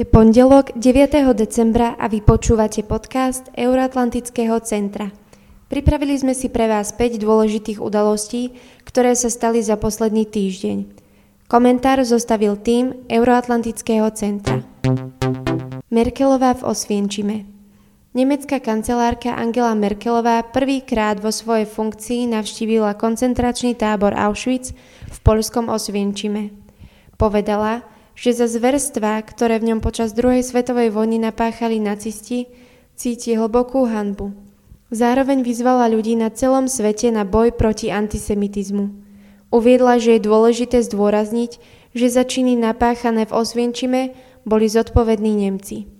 Je pondelok 9. decembra a vy počúvate podcast Euroatlantického centra. Pripravili sme si pre vás 5 dôležitých udalostí, ktoré sa stali za posledný týždeň. Komentár zostavil tým Euroatlantického centra. Merkelová v Osvienčime Nemecká kancelárka Angela Merkelová prvýkrát vo svojej funkcii navštívila koncentračný tábor Auschwitz v polskom Osvienčime. Povedala, že za zverstva, ktoré v ňom počas druhej svetovej vojny napáchali nacisti, cíti hlbokú hanbu. Zároveň vyzvala ľudí na celom svete na boj proti antisemitizmu. Uviedla, že je dôležité zdôrazniť, že za činy napáchané v Osvienčime boli zodpovední Nemci.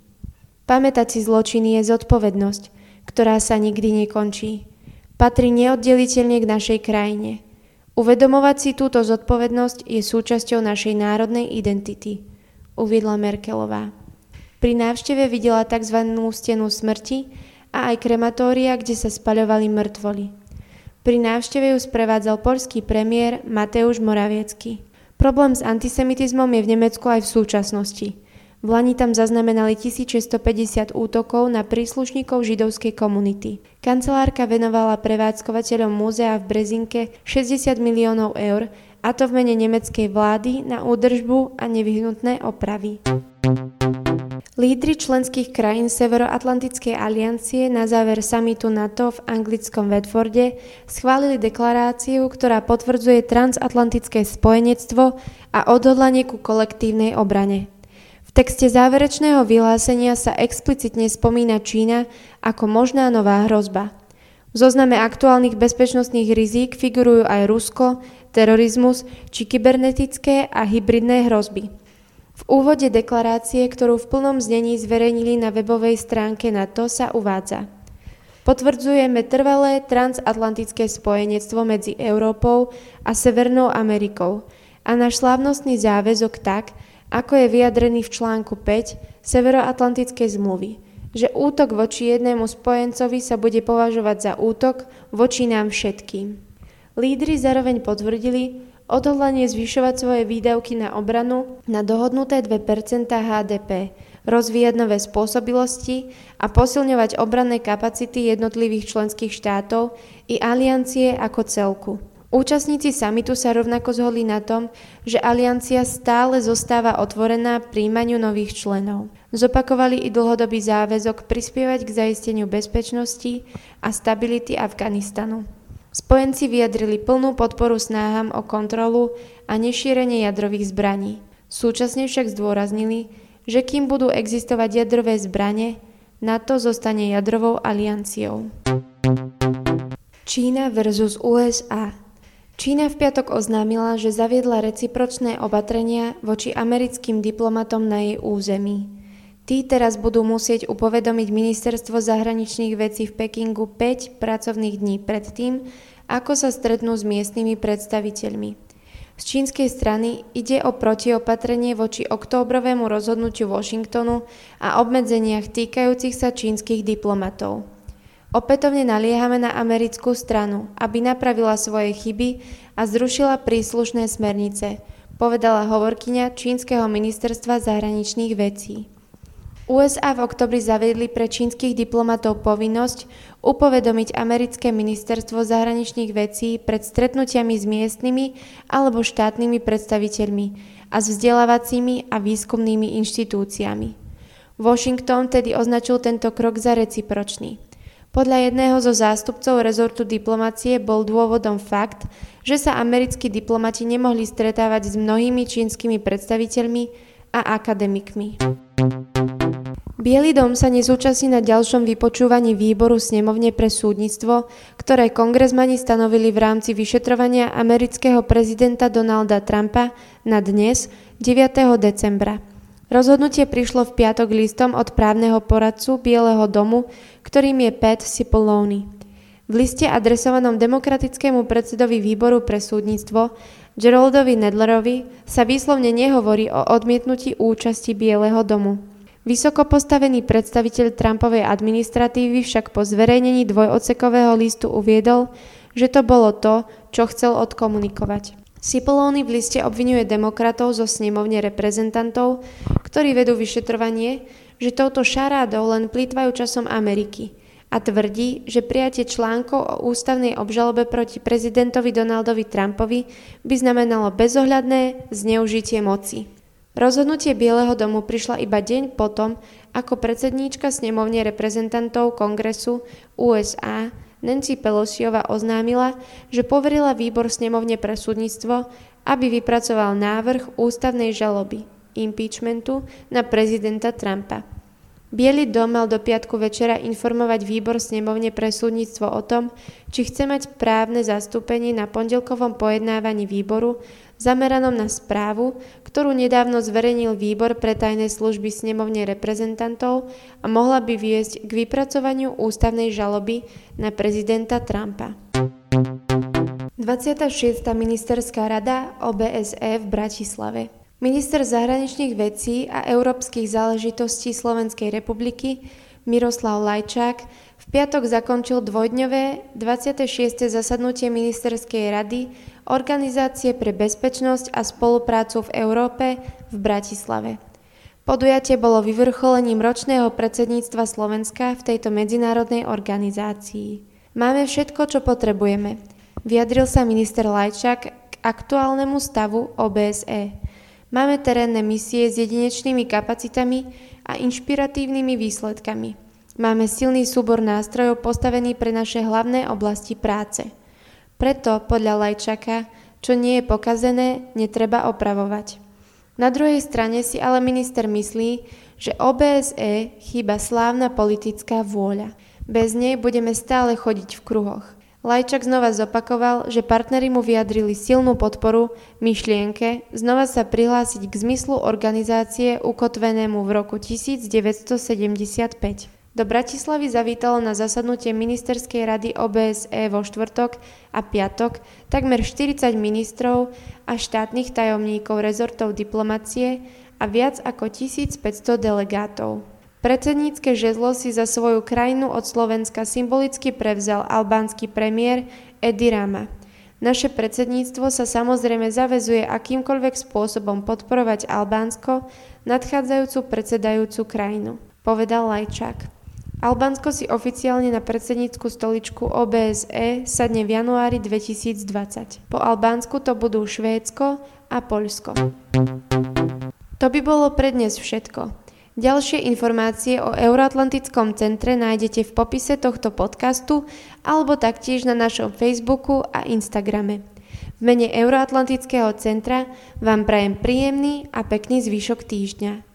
Pamätať si zločiny je zodpovednosť, ktorá sa nikdy nekončí. Patrí neoddeliteľne k našej krajine – Uvedomovať si túto zodpovednosť je súčasťou našej národnej identity, uviedla Merkelová. Pri návšteve videla tzv. stenu smrti a aj krematória, kde sa spaľovali mŕtvoli. Pri návšteve ju sprevádzal polský premiér Mateusz Moraviecky. Problém s antisemitizmom je v Nemecku aj v súčasnosti – v Lani tam zaznamenali 1650 útokov na príslušníkov židovskej komunity. Kancelárka venovala prevádzkovateľom múzea v Brezinke 60 miliónov eur, a to v mene nemeckej vlády na údržbu a nevyhnutné opravy. Lídry členských krajín Severoatlantickej aliancie na záver samitu NATO v anglickom Bedforde schválili deklaráciu, ktorá potvrdzuje transatlantické spojenectvo a odhodlanie ku kolektívnej obrane. V texte záverečného vyhlásenia sa explicitne spomína Čína ako možná nová hrozba. V zozname aktuálnych bezpečnostných rizík figurujú aj Rusko, terorizmus či kybernetické a hybridné hrozby. V úvode deklarácie, ktorú v plnom znení zverejnili na webovej stránke NATO, sa uvádza Potvrdzujeme trvalé transatlantické spojenectvo medzi Európou a Severnou Amerikou a náš slávnostný záväzok tak, ako je vyjadrený v článku 5 Severoatlantickej zmluvy, že útok voči jednému spojencovi sa bude považovať za útok voči nám všetkým. Lídry zároveň potvrdili odhodlanie zvyšovať svoje výdavky na obranu na dohodnuté 2 HDP, rozvíjať nové spôsobilosti a posilňovať obranné kapacity jednotlivých členských štátov i aliancie ako celku. Účastníci samitu sa rovnako zhodli na tom, že aliancia stále zostáva otvorená príjmaniu nových členov. Zopakovali i dlhodobý záväzok prispievať k zaisteniu bezpečnosti a stability Afganistanu. Spojenci vyjadrili plnú podporu snáham o kontrolu a nešírenie jadrových zbraní. Súčasne však zdôraznili, že kým budú existovať jadrové zbranie, NATO zostane jadrovou alianciou. Čína versus USA Čína v piatok oznámila, že zaviedla recipročné opatrenia voči americkým diplomatom na jej území. Tí teraz budú musieť upovedomiť ministerstvo zahraničných vecí v Pekingu 5 pracovných dní predtým, ako sa stretnú s miestnymi predstaviteľmi. Z čínskej strany ide o protiopatrenie voči októbrovému rozhodnutiu Washingtonu a obmedzeniach týkajúcich sa čínskych diplomatov. Opätovne naliehame na americkú stranu, aby napravila svoje chyby a zrušila príslušné smernice, povedala hovorkyňa Čínskeho ministerstva zahraničných vecí. USA v oktobri zaviedli pre čínskych diplomatov povinnosť upovedomiť americké ministerstvo zahraničných vecí pred stretnutiami s miestnymi alebo štátnymi predstaviteľmi a s vzdelávacími a výskumnými inštitúciami. Washington tedy označil tento krok za recipročný. Podľa jedného zo zástupcov rezortu diplomacie bol dôvodom fakt, že sa americkí diplomati nemohli stretávať s mnohými čínskymi predstaviteľmi a akademikmi. Bielý dom sa nezúčastní na ďalšom vypočúvaní výboru snemovne pre súdnictvo, ktoré kongresmani stanovili v rámci vyšetrovania amerického prezidenta Donalda Trumpa na dnes, 9. decembra. Rozhodnutie prišlo v piatok listom od právneho poradcu Bieleho domu, ktorým je Pat Cipollone. V liste adresovanom demokratickému predsedovi výboru pre súdnictvo Geraldovi Nedlerovi sa výslovne nehovorí o odmietnutí účasti Bieleho domu. Vysoko postavený predstaviteľ Trumpovej administratívy však po zverejnení dvojocekového listu uviedol, že to bolo to, čo chcel odkomunikovať. Cipollone v liste obvinuje demokratov zo snemovne reprezentantov, ktorí vedú vyšetrovanie, že touto šarádou len plýtvajú časom Ameriky a tvrdí, že prijatie článkov o ústavnej obžalobe proti prezidentovi Donaldovi Trumpovi by znamenalo bezohľadné zneužitie moci. Rozhodnutie Bieleho domu prišla iba deň potom, ako predsedníčka snemovne reprezentantov Kongresu USA Nancy Pelosiova oznámila, že poverila výbor snemovne pre súdnictvo, aby vypracoval návrh ústavnej žaloby, impeachmentu, na prezidenta Trumpa. Bielý dom mal do piatku večera informovať výbor snemovne pre súdnictvo o tom, či chce mať právne zastúpenie na pondelkovom pojednávaní výboru zameranom na správu, ktorú nedávno zverejnil výbor pre tajné služby snemovne reprezentantov a mohla by viesť k vypracovaniu ústavnej žaloby na prezidenta Trumpa. 26. ministerská rada OBSE v Bratislave Minister zahraničných vecí a európskych záležitostí Slovenskej republiky Miroslav Lajčák v piatok zakončil dvojdňové 26. zasadnutie Ministerskej rady Organizácie pre bezpečnosť a spoluprácu v Európe v Bratislave. Podujatie bolo vyvrcholením ročného predsedníctva Slovenska v tejto medzinárodnej organizácii. Máme všetko, čo potrebujeme, vyjadril sa minister Lajčák k aktuálnemu stavu OBSE. Máme terénne misie s jedinečnými kapacitami a inšpiratívnymi výsledkami. Máme silný súbor nástrojov postavený pre naše hlavné oblasti práce. Preto, podľa Lajčaka, čo nie je pokazené, netreba opravovať. Na druhej strane si ale minister myslí, že OBSE chýba slávna politická vôľa. Bez nej budeme stále chodiť v kruhoch. Lajčak znova zopakoval, že partneri mu vyjadrili silnú podporu myšlienke znova sa prihlásiť k zmyslu organizácie ukotvenému v roku 1975. Do Bratislavy zavítalo na zasadnutie ministerskej rady OBSE vo štvrtok a piatok takmer 40 ministrov a štátnych tajomníkov rezortov diplomacie a viac ako 1500 delegátov. Predsednícke žezlo si za svoju krajinu od Slovenska symbolicky prevzal albánsky premiér Edi Rama. Naše predsedníctvo sa samozrejme zavezuje akýmkoľvek spôsobom podporovať Albánsko, nadchádzajúcu predsedajúcu krajinu, povedal Lajčák. Albánsko si oficiálne na predsednícku stoličku OBSE sadne v januári 2020. Po Albánsku to budú Švédsko a Poľsko. To by bolo pre dnes všetko. Ďalšie informácie o Euroatlantickom centre nájdete v popise tohto podcastu alebo taktiež na našom Facebooku a Instagrame. V mene Euroatlantického centra vám prajem príjemný a pekný zvyšok týždňa.